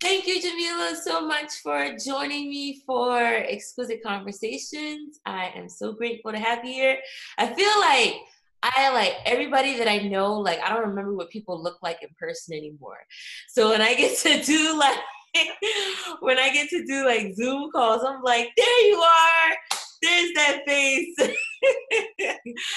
Thank you, Jamila, so much for joining me for Exquisite Conversations. I am so grateful to have you here. I feel like I like everybody that I know, like I don't remember what people look like in person anymore. So when I get to do like when I get to do like Zoom calls, I'm like, there you are. There's that face.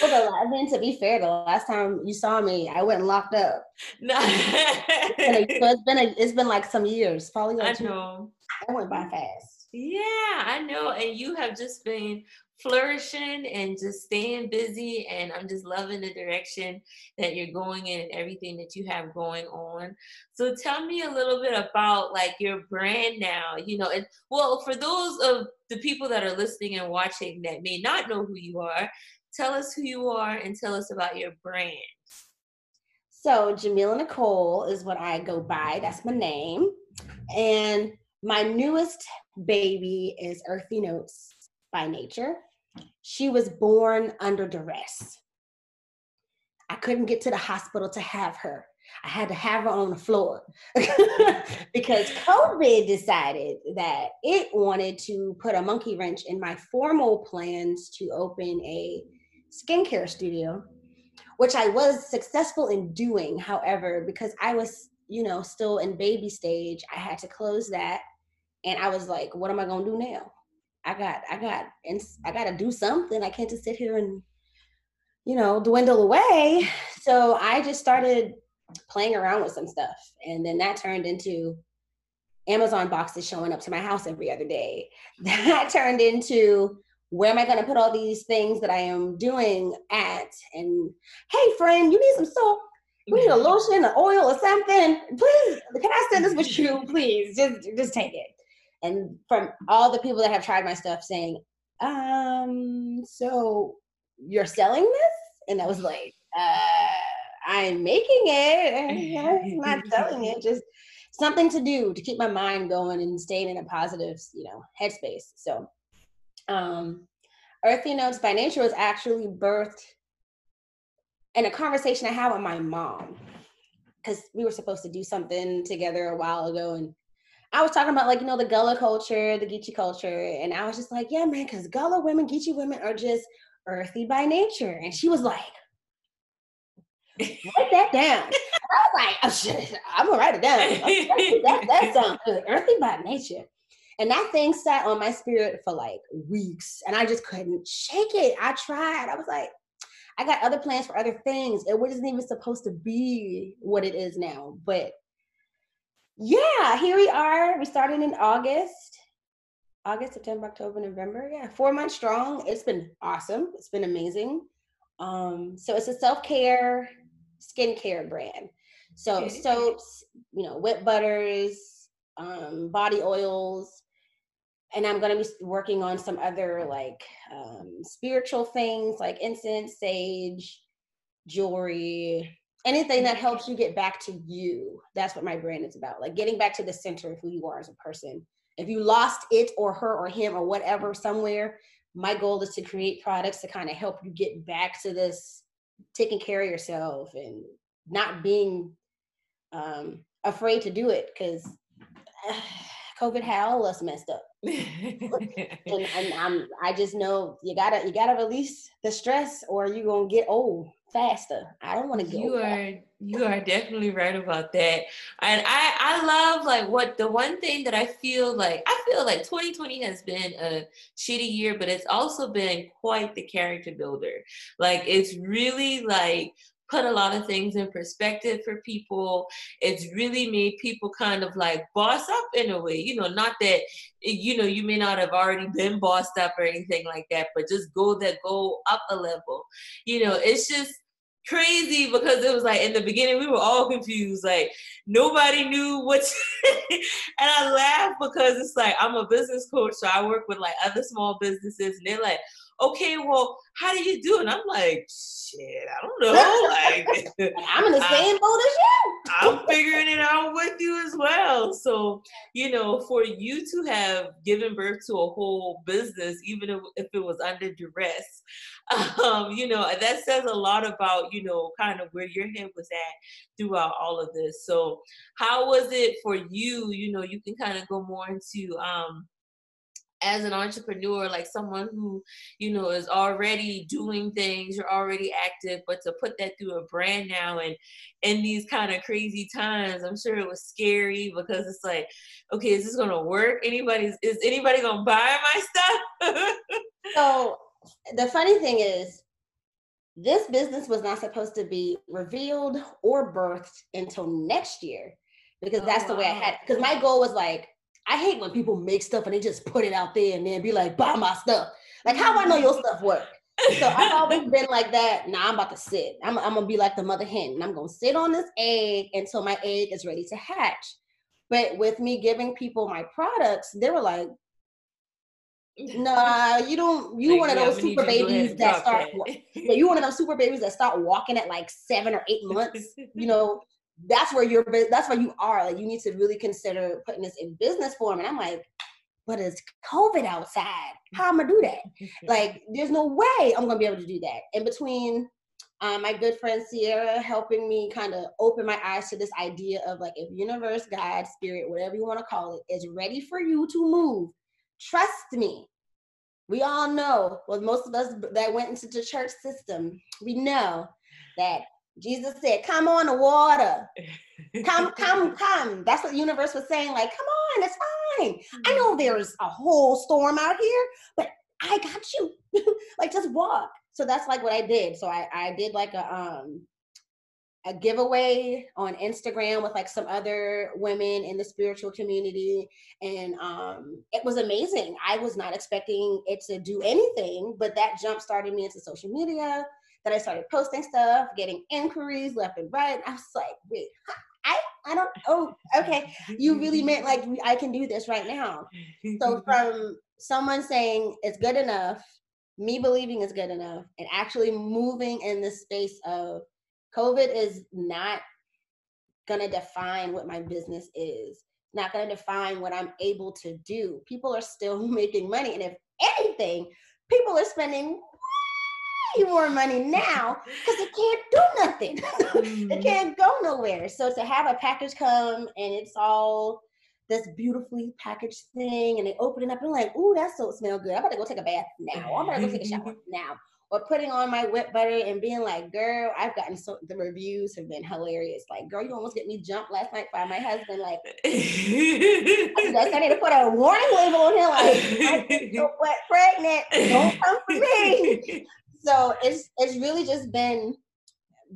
well, I mean, to be fair, the last time you saw me, I went locked up. No, it's been, a, so it's been a, it's been like some years, probably. Like I know. I went by fast. Yeah, I know, and you have just been flourishing and just staying busy and i'm just loving the direction that you're going in and everything that you have going on. So tell me a little bit about like your brand now you know and well for those of the people that are listening and watching that may not know who you are tell us who you are and tell us about your brand. So jamila nicole is what i go by. That's my name. And my newest baby is earthy notes by nature. She was born under duress. I couldn't get to the hospital to have her. I had to have her on the floor because COVID decided that it wanted to put a monkey wrench in my formal plans to open a skincare studio, which I was successful in doing. However, because I was, you know, still in baby stage, I had to close that. And I was like, what am I going to do now? I got, I got, and I got to do something. I can't just sit here and, you know, dwindle away. So I just started playing around with some stuff. And then that turned into Amazon boxes showing up to my house every other day. That turned into where am I going to put all these things that I am doing at? And hey, friend, you need some soap. You need a lotion, an oil, or something. Please, can I send this with you? Please, just just take it and from all the people that have tried my stuff saying um so you're selling this? And i was like uh i'm making it. I'm not selling it just something to do to keep my mind going and staying in a positive you know headspace. So um earthy notes by nature was actually birthed in a conversation i had with my mom because we were supposed to do something together a while ago and I was talking about like you know the Gullah culture, the Geechee culture, and I was just like, yeah, man, because Gullah women, Geechee women are just earthy by nature, and she was like, write that down. I was like, oh, shit, I'm gonna write it down. that, that sounds good, earthy by nature. And that thing sat on my spirit for like weeks, and I just couldn't shake it. I tried. I was like, I got other plans for other things. It wasn't even supposed to be what it is now, but yeah, here we are. We started in August. August, September, October, November. Yeah, four months strong. It's been awesome. It's been amazing. Um, so it's a self-care skincare brand. So okay. soaps, you know, wet butters, um, body oils, and I'm gonna be working on some other like um, spiritual things like incense, sage, jewelry, anything that helps you get back to you that's what my brand is about like getting back to the center of who you are as a person. If you lost it or her or him or whatever somewhere my goal is to create products to kind of help you get back to this taking care of yourself and not being um, afraid to do it because uh, covid had all us messed up. And, and I'm, i just know you gotta you gotta release the stress or you're gonna get old faster. I don't want to go. You are you are definitely right about that. And I I love like what the one thing that I feel like I feel like 2020 has been a shitty year, but it's also been quite the character builder. Like it's really like put a lot of things in perspective for people. It's really made people kind of like boss up in a way, you know, not that, you know, you may not have already been bossed up or anything like that, but just go that go up a level. You know, it's just, crazy because it was like in the beginning we were all confused like nobody knew what and i laugh because it's like i'm a business coach so i work with like other small businesses and they're like okay, well, how do you do? And I'm like, shit, I don't know. Like, I'm in the same boat as you. I'm figuring it out with you as well. So, you know, for you to have given birth to a whole business, even if, if it was under duress, um, you know, that says a lot about, you know, kind of where your head was at throughout all of this. So, how was it for you? You know, you can kind of go more into, um, as an entrepreneur, like someone who, you know, is already doing things, you're already active, but to put that through a brand now and in these kind of crazy times, I'm sure it was scary because it's like, okay, is this gonna work? Anybody's is anybody gonna buy my stuff? so the funny thing is this business was not supposed to be revealed or birthed until next year because that's oh, the way I had because oh, my goal was like I hate when people make stuff and they just put it out there and then be like, buy my stuff. Like, how do I know your stuff work? So I've always been like that. Now I'm about to sit. I'm, I'm gonna be like the mother hen, and I'm gonna sit on this egg until my egg is ready to hatch. But with me giving people my products, they were like, "Nah, you don't. You like, one of those super babies that start. Yeah, you one of those super babies that start walking at like seven or eight months. You know, that's where you're that's where you are like you need to really consider putting this in business form and i'm like but it's covid outside how am i do that like there's no way i'm gonna be able to do that in between um, my good friend sierra helping me kind of open my eyes to this idea of like if universe god spirit whatever you want to call it is ready for you to move trust me we all know well most of us that went into the church system we know that Jesus said, Come on the water. Come, come, come. That's what the universe was saying. Like, come on, it's fine. I know mm-hmm. there's a whole storm out here, but I got you. like, just walk. So that's like what I did. So I, I did like a um a giveaway on Instagram with like some other women in the spiritual community. And um, it was amazing. I was not expecting it to do anything, but that jump started me into social media. Then I started posting stuff, getting inquiries left and right. I was like, wait, I, I don't, oh, okay. You really meant like I can do this right now. So from someone saying it's good enough, me believing it's good enough, and actually moving in the space of COVID is not gonna define what my business is, not gonna define what I'm able to do. People are still making money. And if anything, people are spending you more money now because they can't do nothing. mm it can't go nowhere. So to have a package come and it's all this beautifully packaged thing, and they open it up and like, ooh, that soap smell good. I'm about to go take a bath now. I'm about to go take a shower now. Or putting on my whip butter and being like, girl, I've gotten so the reviews have been hilarious. Like, girl, you almost get me jumped last night by my husband. Like, I need to put a warning label on him. Like, I'm so wet pregnant. Don't come for me so it's it's really just been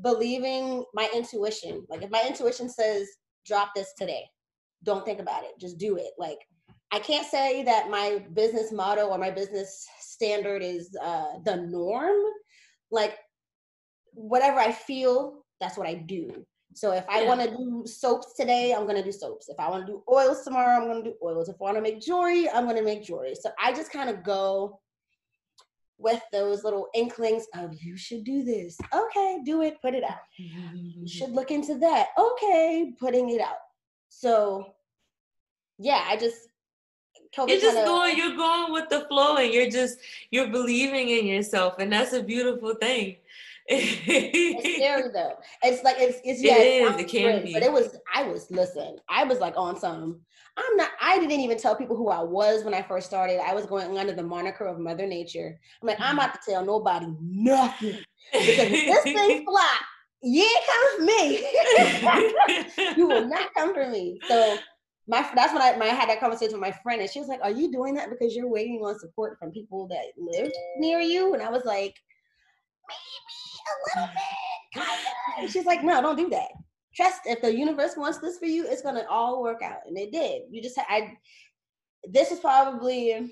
believing my intuition. Like if my intuition says drop this today, don't think about it, just do it. Like I can't say that my business motto or my business standard is uh, the norm. Like whatever I feel, that's what I do. So if I yeah. want to do soaps today, I'm gonna do soaps. If I want to do oils tomorrow, I'm gonna do oils. If I want to make jewelry, I'm gonna make jewelry. So I just kind of go with those little inklings of you should do this. Okay, do it, put it out. You should look into that. Okay, putting it out. So yeah, I just you're just kinda, going, you're going with the flow and you're just you're believing in yourself and that's a beautiful thing. it's scary though. It's like it's it's yeah, it, is, it can great, be. But it was I was listen, I was like on some I'm not, I didn't even tell people who I was when I first started. I was going under the moniker of Mother Nature. I'm like, I'm mm-hmm. about to tell nobody nothing. Because this thing fly, ain't come for me. you will not come for me. So my that's when I, my, I had that conversation with my friend, and she was like, "Are you doing that because you're waiting on support from people that live near you?" And I was like, "Maybe a little bit." Kinda. she's like, "No, don't do that trust if the universe wants this for you, it's gonna all work out. And it did. You just I this is probably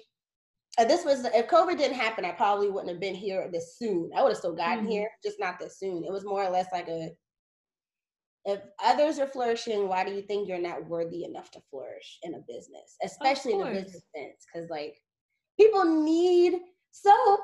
this was if COVID didn't happen, I probably wouldn't have been here this soon. I would have still gotten mm-hmm. here, just not this soon. It was more or less like a if others are flourishing, why do you think you're not worthy enough to flourish in a business, especially in a business sense? Because like people need soap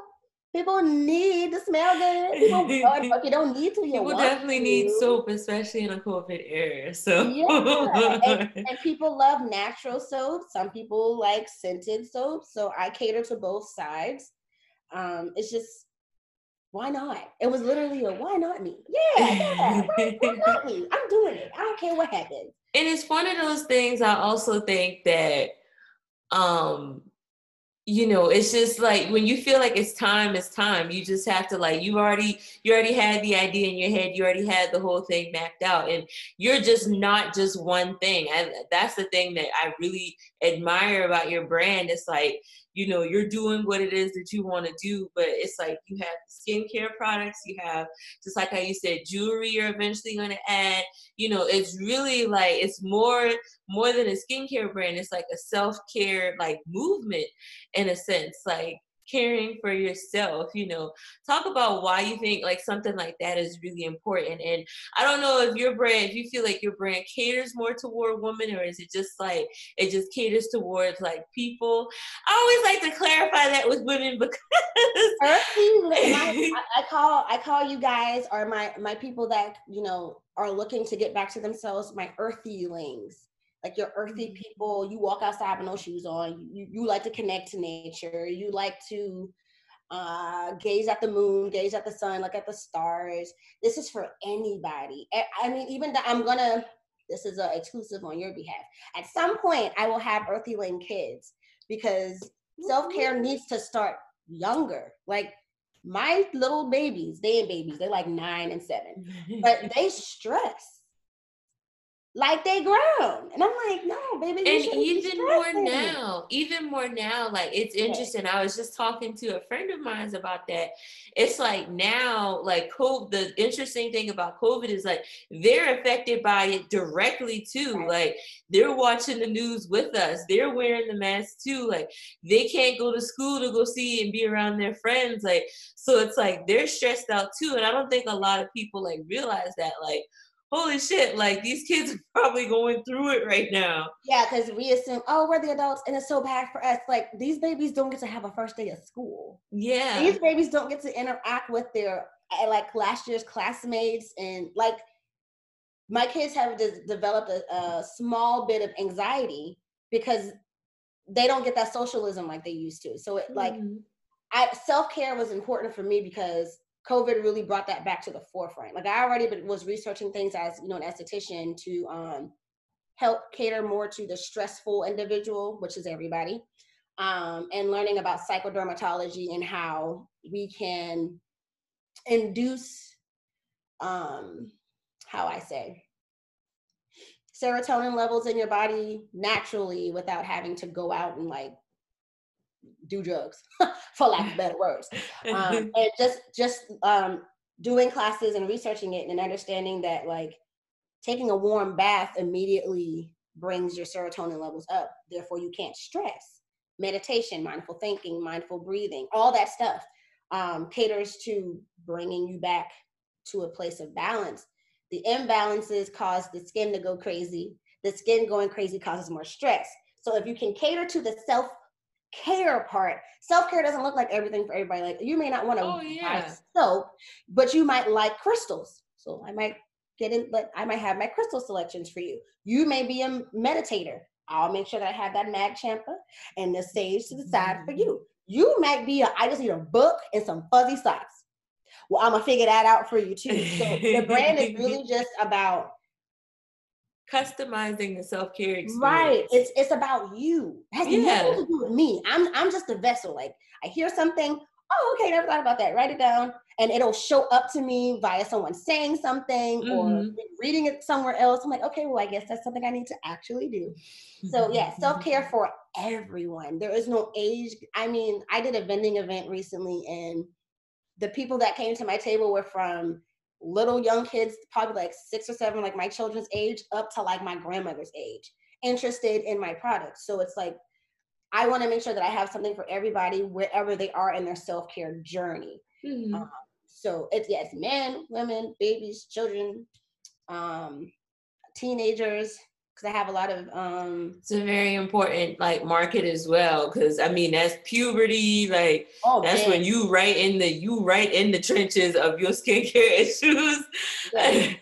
People need to smell good. People, you don't need to, you people definitely to. need soap, especially in a COVID era. So yeah, and, and, people love natural soap. Some people like scented soap. So I cater to both sides. Um, it's just why not? It was literally a why not me? Yeah, yeah. why, why not me? I'm doing it. I don't care what happens. And it's one of those things. I also think that um you know it's just like when you feel like it's time it's time you just have to like you already you already had the idea in your head you already had the whole thing mapped out and you're just not just one thing and that's the thing that i really admire about your brand it's like you know you're doing what it is that you want to do but it's like you have skincare products you have just like how you said jewelry you're eventually going to add you know it's really like it's more more than a skincare brand it's like a self-care like movement in a sense like caring for yourself you know. Talk about why you think like something like that is really important and i don't know if your brand if you feel like your brand caters more toward women or is it just like it just caters towards like people? I always like to clarify that with women because my, I, call i call you guys or my my people that you know are looking to get back to themselves my earthlings like your earthy mm-hmm. people you walk outside with no shoes on you, you like to connect to nature you like to uh, gaze at the moon gaze at the sun look at the stars. This is for anybody. I mean even that i'm gonna this is a exclusive on your behalf. At some point i will have earthy lane kids because self-care needs to start younger. Like my little babies they ain't babies they're like nine and seven but they stress like they grown. And I'm like, no, baby. And even more now, even more now, like it's interesting. I was just talking to a friend of mine about that. It's like now, like COVID, the interesting thing about COVID is like they're affected by it directly too. Like they're watching the news with us. They're wearing the mask too. Like they can't go to school to go see and be around their friends. Like, so it's like they're stressed out too. And I don't think a lot of people like realize that, like, holy shit, like these kids are probably going through it right now. Yeah, because we assume, oh, we're the adults and it's so bad for us. Like these babies don't get to have a first day of school. Yeah. These babies don't get to interact with their eh, like last year's classmates and like my kids have de- developed a, a small bit of anxiety because they don't get that socialism like they used to. So it like mm-hmm. I self-care was important for me because COVID really brought that back to the forefront. Like I already was researching things as you know an esthetician to um, help cater more to the stressful individual, which is everybody, um, and learning about psychodermatology and how we can induce, um, how I say, serotonin levels in your body naturally without having to go out and like do drugs, for lack of better words. Um, and just just um, doing classes and researching it and understanding that like taking a warm bath immediately brings your serotonin levels up. Therefore, you can't stress. Meditation, mindful thinking, mindful breathing, all that stuff um, caters to bringing you back to a place of balance. The imbalances cause the skin to go crazy. The skin going crazy causes more stress. So if you can cater to the self care part. Self care doesn't look like everything for everybody. Like you may not want to oh, yeah. buy soap, but you might like crystals. So I might get in, but I might have my crystal selections for you. You may be a meditator. I'll make sure that I have that nag champa and the sage to the side mm-hmm. for you. You might be a, I just need a book and some fuzzy socks. Well, I'm gonna figure that out for you too. So the brand is really just about customizing the self care experience. Right. It's it's about you. It has yeah. nothing to do with me. I'm I'm just a vessel. Like I hear something. Oh, okay. Never thought about that. Write it down, and it'll show up to me via someone saying something mm-hmm. or reading it somewhere else. I'm like, okay, well, I guess that's something I need to actually do. So yeah, self care for everyone. There is no age. I mean, I did a vending event recently, and the people that came to my table were from little young kids, probably like six or seven, like my children's age, up to like my grandmother's age, interested in my product. So it's like, I want to make sure that I have something for everybody wherever they are in their self care journey. Mm-hmm. Um, so it's yes, men, women, babies, children, um, teenagers, because I have a lot of um it's a very important like market as well because I mean that's puberty like oh, that's man. when you right in the you right in the trenches of your skincare issues yes.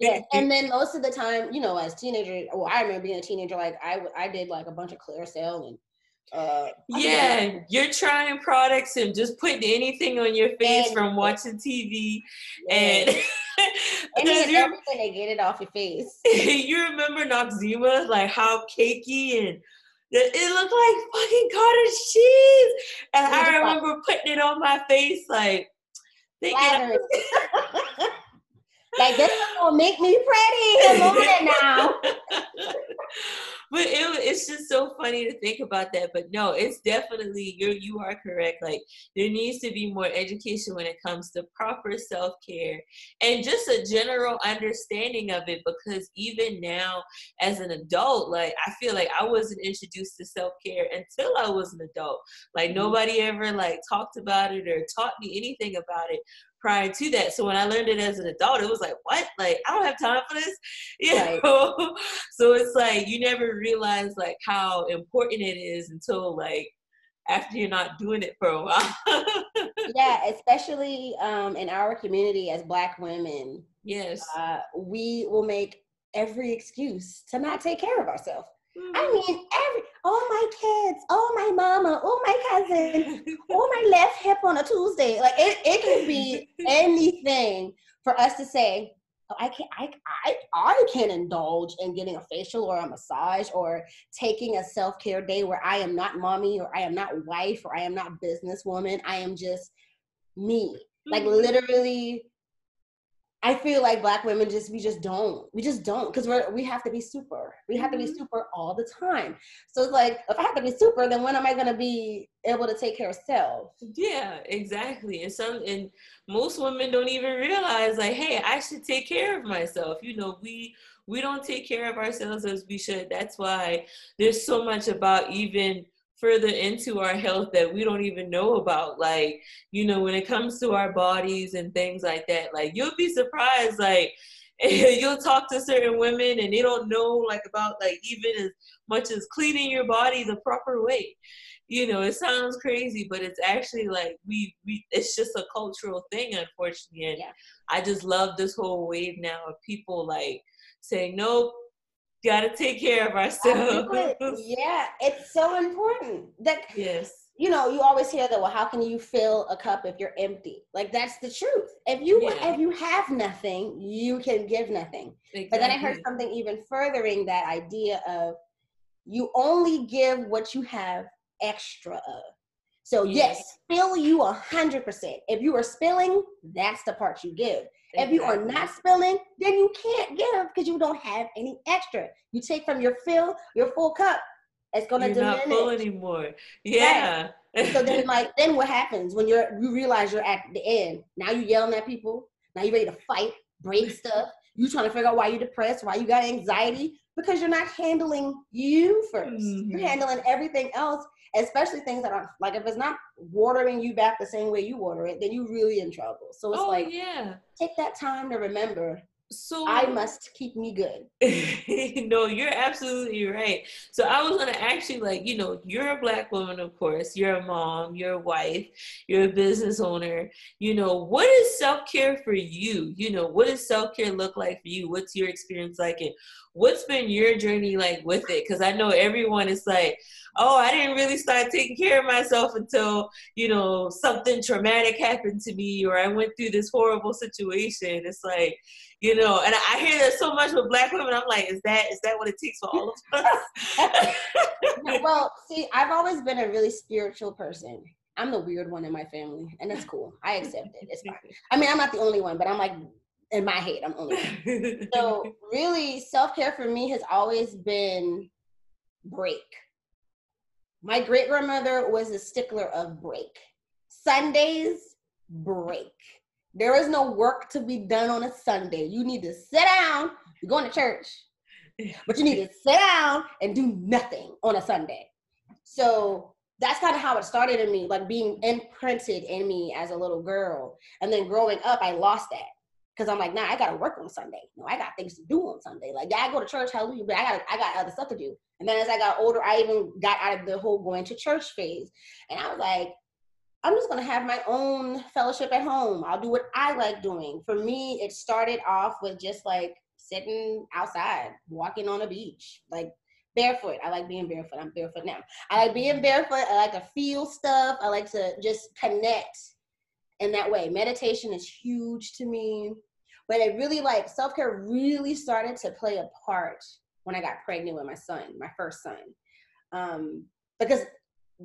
yes. and then most of the time you know as teenager well I remember being a teenager like I I did like a bunch of Clearasil and uh, yeah, you're trying products and just putting anything on your face and, from watching TV, and anything, everything they get it off your face. you remember Noxzema, like how cakey and it looked like fucking cottage cheese, and I remember putting it on my face, like thinking. like this is gonna make me pretty. Come now. But it, it's just so funny to think about that. But no, it's definitely you're you are correct. Like there needs to be more education when it comes to proper self care and just a general understanding of it. Because even now, as an adult, like I feel like I wasn't introduced to self care until I was an adult. Like mm-hmm. nobody ever like talked about it or taught me anything about it prior to that. So when I learned it as an adult, it was like, what? Like, I don't have time for this. You right. know? so it's like you never realize like how important it is until like after you're not doing it for a while. yeah, especially um, in our community as black women. Yes. Uh, we will make every excuse to not take care of ourselves. I mm-hmm. mean, every all my kids, all my mama, all my cousin, all my left hip on a Tuesday. Like it, it can be anything for us to say, oh, I can I, I I can indulge in getting a facial or a massage or taking a self-care day where I am not mommy or I am not wife or I am not businesswoman. I am just me. Like mm-hmm. literally I feel like black women just we just don't we just don't because we're we have to be super. We have mm-hmm. to be mm-hmm. super all the time. So it's like if I have to be super then when am I gonna be able to take care of self? Yeah exactly. And some and most women don't even realize like hey I should take care of myself. You know we we don't take care of ourselves as we should. That's why there's so much about even further into our health that we don't even know about. Like you know when it comes to our bodies and things like that like you'll be surprised like you'll talk to certain women and they don't know like about like even as much as cleaning your body the proper way. You know it sounds crazy but it's actually like we we it's just a cultural thing unfortunately. And yeah. i just love this whole wave now of people like saying nope gotta take care of ourselves. yeah, it's so important. That yes. You know, you always hear that. Well, how can you fill a cup if you're empty? Like that's the truth. If you yeah. if you have nothing, you can give nothing. Exactly. But then I heard something even furthering that idea of you only give what you have extra of. So yes, yes spill you a hundred percent. If you are spilling, that's the part you give. If you are not spilling, then you can't give because you don't have any extra. You take from your fill, your full cup. It's gonna you're diminish. not full anymore. Yeah. Right. so then, like, then what happens when you're you realize you're at the end? Now you yelling at people. Now you're ready to fight, break stuff. You trying to figure out why you're depressed, why you got anxiety, because you're not handling you 1st you mm-hmm. You're handling everything else, especially things that are like if it's not watering you back the same way you water it, then you're really in trouble. So it's oh, like, yeah, take that time to remember so I must keep me good. no, you're absolutely right. So I was gonna actually like, you know, you're a black woman, of course, you're a mom, you're a wife, you're a business owner. You know, what is self-care for you? You know, what does self-care look like for you? What's your experience like and what's been your journey like with it? Because I know everyone is like, oh, I didn't really start taking care of myself until, you know, something traumatic happened to me or I went through this horrible situation. It's like, you know, and I hear that so much with black women. I'm like, is that is that what it takes for all of us? well, see, I've always been a really spiritual person. I'm the weird one in my family, and it's cool. I accept it. It's fine. I mean, I'm not the only one, but I'm like in my head, I'm only so really, self care for me has always been break. My great grandmother was a stickler of break. Sundays, break there is no work to be done on a Sunday. You need to sit down. You're going to church, but you need to sit down and do nothing on a Sunday. So that's kind of how it started in me, like being imprinted in me as a little girl. And then growing up, I lost that because I'm like, nah, I gotta work on Sunday. No, I got things to do on Sunday. Like, yeah, I go to church, hallelujah, but I got I got other stuff to do. And then as I got older, I even got out of the whole going to church phase, and I was like, I'm just gonna have my own fellowship at home. I'll do what I like doing. For me, it started off with just like sitting outside, walking on a beach, like barefoot. I like being barefoot. I'm barefoot now. I like being barefoot. I like to feel stuff. I like to just connect in that way. Meditation is huge to me. But it really like self care really started to play a part when I got pregnant with my son, my first son. Um, because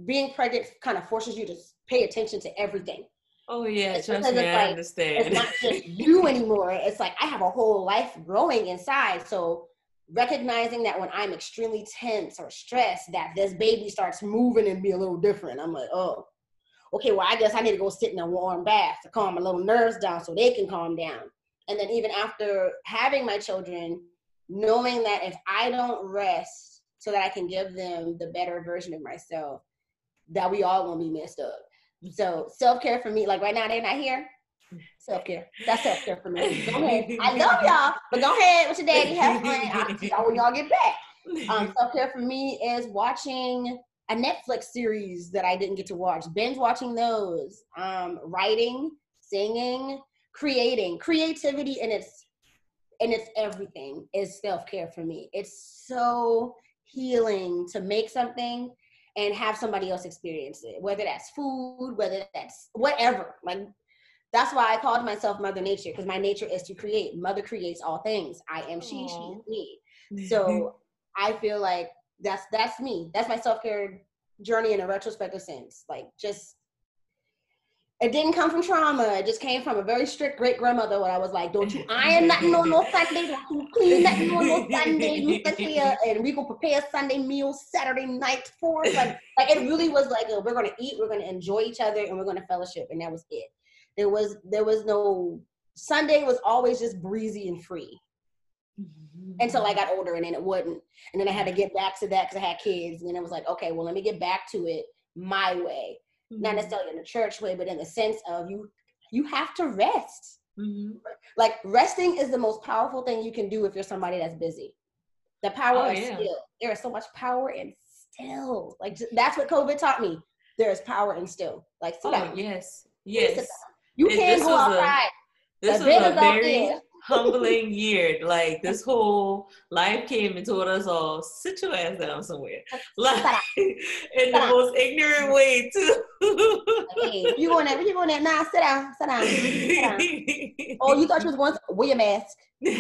being pregnant kind of forces you to pay attention to everything. Oh yeah, it's trust me, I understand. It's not just you anymore. It's like I have a whole life growing inside. So recognizing that when I'm extremely tense or stressed, that this baby starts moving and be a little different. I'm like, oh, okay, well, I guess I need to go sit in a warm bath to calm my little nerves down so they can calm down. And then even after having my children, knowing that if I don't rest so that I can give them the better version of myself, that we all gonna be messed up. So self care for me, like right now they're not here. Self care. That's self care for me. Go ahead. I love y'all, but go ahead with your daddy. Have fun. I'll when y'all get back. Um, self care for me is watching a Netflix series that I didn't get to watch. Binge watching those. Um, writing, singing, creating. Creativity and its and it's everything is self care for me. It's so healing to make something and have somebody else experience it, whether that's food, whether that's whatever. Like that's why I called myself Mother Nature because my nature is to create. Mother creates all things. I am she, Aww. she is me. Mm-hmm. So I feel like that's that's me. That's my self care journey in a retrospective sense. Like just it didn't come from trauma. It just came from a very strict great grandmother where I was like, don't you iron nothing on no Sunday, don't you clean nothing on no Sunday, you sit here and we go prepare Sunday meals Saturday night for us. Like, like it really was like, a, we're gonna eat, we're gonna enjoy each other, and we're gonna fellowship, and that was it. There was there was no Sunday was always just breezy and free. Mm-hmm. Until I got older, and then it wouldn't, and then I had to get back to that because I had kids, and then it was like, okay, well let me get back to it my way mm-hmm. not necessarily in the church way, but in the sense of you you have to rest. Mm-hmm. Like resting is the most powerful thing you can do if you're somebody that's busy. The power oh, of yeah. still. There is so much power in still. Like that's what COVID taught me. There is power in still. Like sit oh, down. Yes. Yes. You can't go outside. A, this was a very humbling year. Like this whole life came and told us all, sit your ass down somewhere. Like in the most ignorant way too. hey, you going that You going that Nah, sit down, sit down. Sit down. oh, you thought you was going to wear your mask?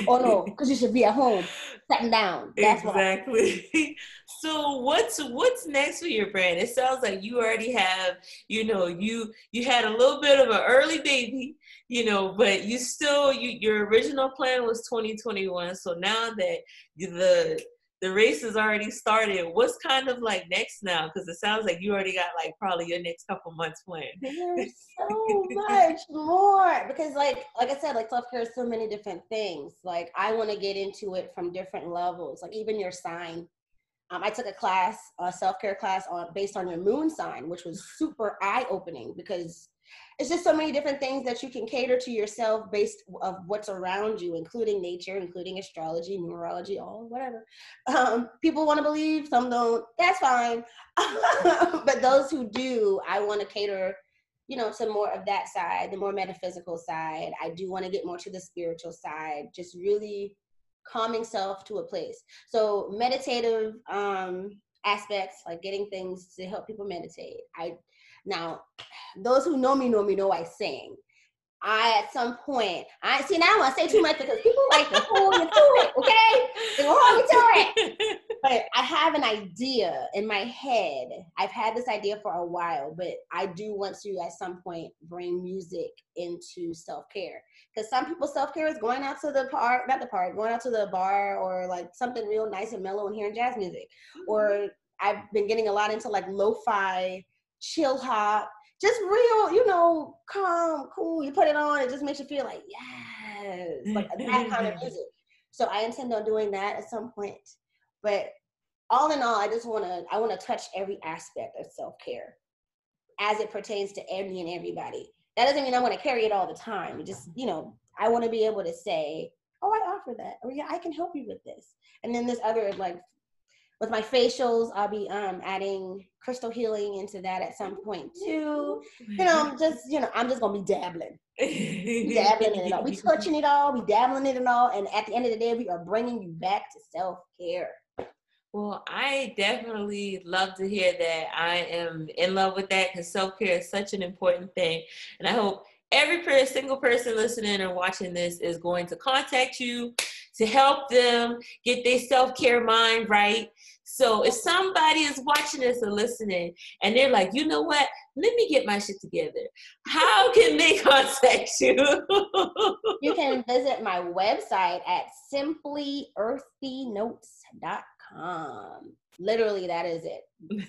Oh no, because you should be at home, sitting down. That's exactly. so what's what's next for your brand? It sounds like you already have, you know, you you had a little bit of an early baby you know, but you still you your original plan was 2021. So now that the the race has already started, what's kind of like next now? Because it sounds like you already got like probably your next couple months planned. There's so much more because like like I said, like self care is so many different things. Like I want to get into it from different levels. Like even your sign. Um, I took a class, a self care class on based on your moon sign, which was super eye opening because it's just so many different things that you can cater to yourself based of what's around you including nature including astrology numerology all whatever. Um, people want to believe some don't. That's fine. But those who do i want to cater you know to more of that side the more metaphysical side. I do want to get more to the spiritual side just really calming self to a place. So meditative um aspects like getting things to help people meditate. I now, those who know me know me know I sing. I at some point, I see now I want to say too much because people like to hold you to it, okay? They hold you to it. But I have an idea in my head. I've had this idea for a while, but I do want to at some point bring music into self care. Because some people self care is going out to the park, not the park, going out to the bar or like something real nice and mellow and hearing jazz music. Or mm-hmm. I've been getting a lot into like lo-fi chill hop, just real, you know, calm, cool. You put it on, it just makes you feel like, yes, like that kind of mm-hmm. music. So I intend on doing that at some point. But all in all, I just want to, I want to touch every aspect of self care as it pertains to every and everybody. That doesn't mean I want to carry it all the time. It just, you know, I want to be able to say, oh, I offer that, or yeah, I can help you with this. And then this other like with my facials, I'll be um adding crystal healing into that at some point too. You know, just you know, I'm just gonna be dabbling, dabbling in it all. We touching it all, we dabbling in it all, and at the end of the day, we are bringing you back to self care. Well, I definitely love to hear that. I am in love with that because self care is such an important thing, and I hope every single person listening or watching this is going to contact you to help them get their self care mind right. So if somebody is watching this or listening and they're like, you know what, let me get my shit together, how can they contact you? you can visit my website at simplyearthynotes.com. Literally, that is it.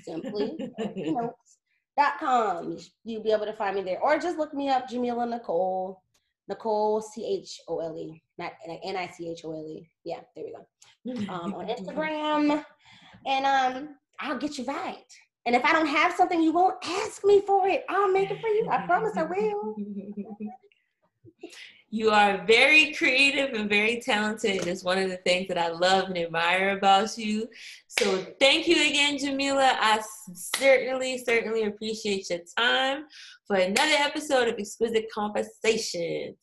Simply notes dot com. You'll be able to find me there, or just look me up, Jamila Nicole, Nicole C H O L E, not N I C H O L E. Yeah, there we go. Um, on Instagram, and um, I'll get you right. And if I don't have something, you won't ask me for it. I'll make it for you. I promise I will. You are very creative and very talented. It's one of the things that I love and admire about you. So thank you again, Jamila. I certainly, certainly appreciate your time for another episode of Exquisite Conversations.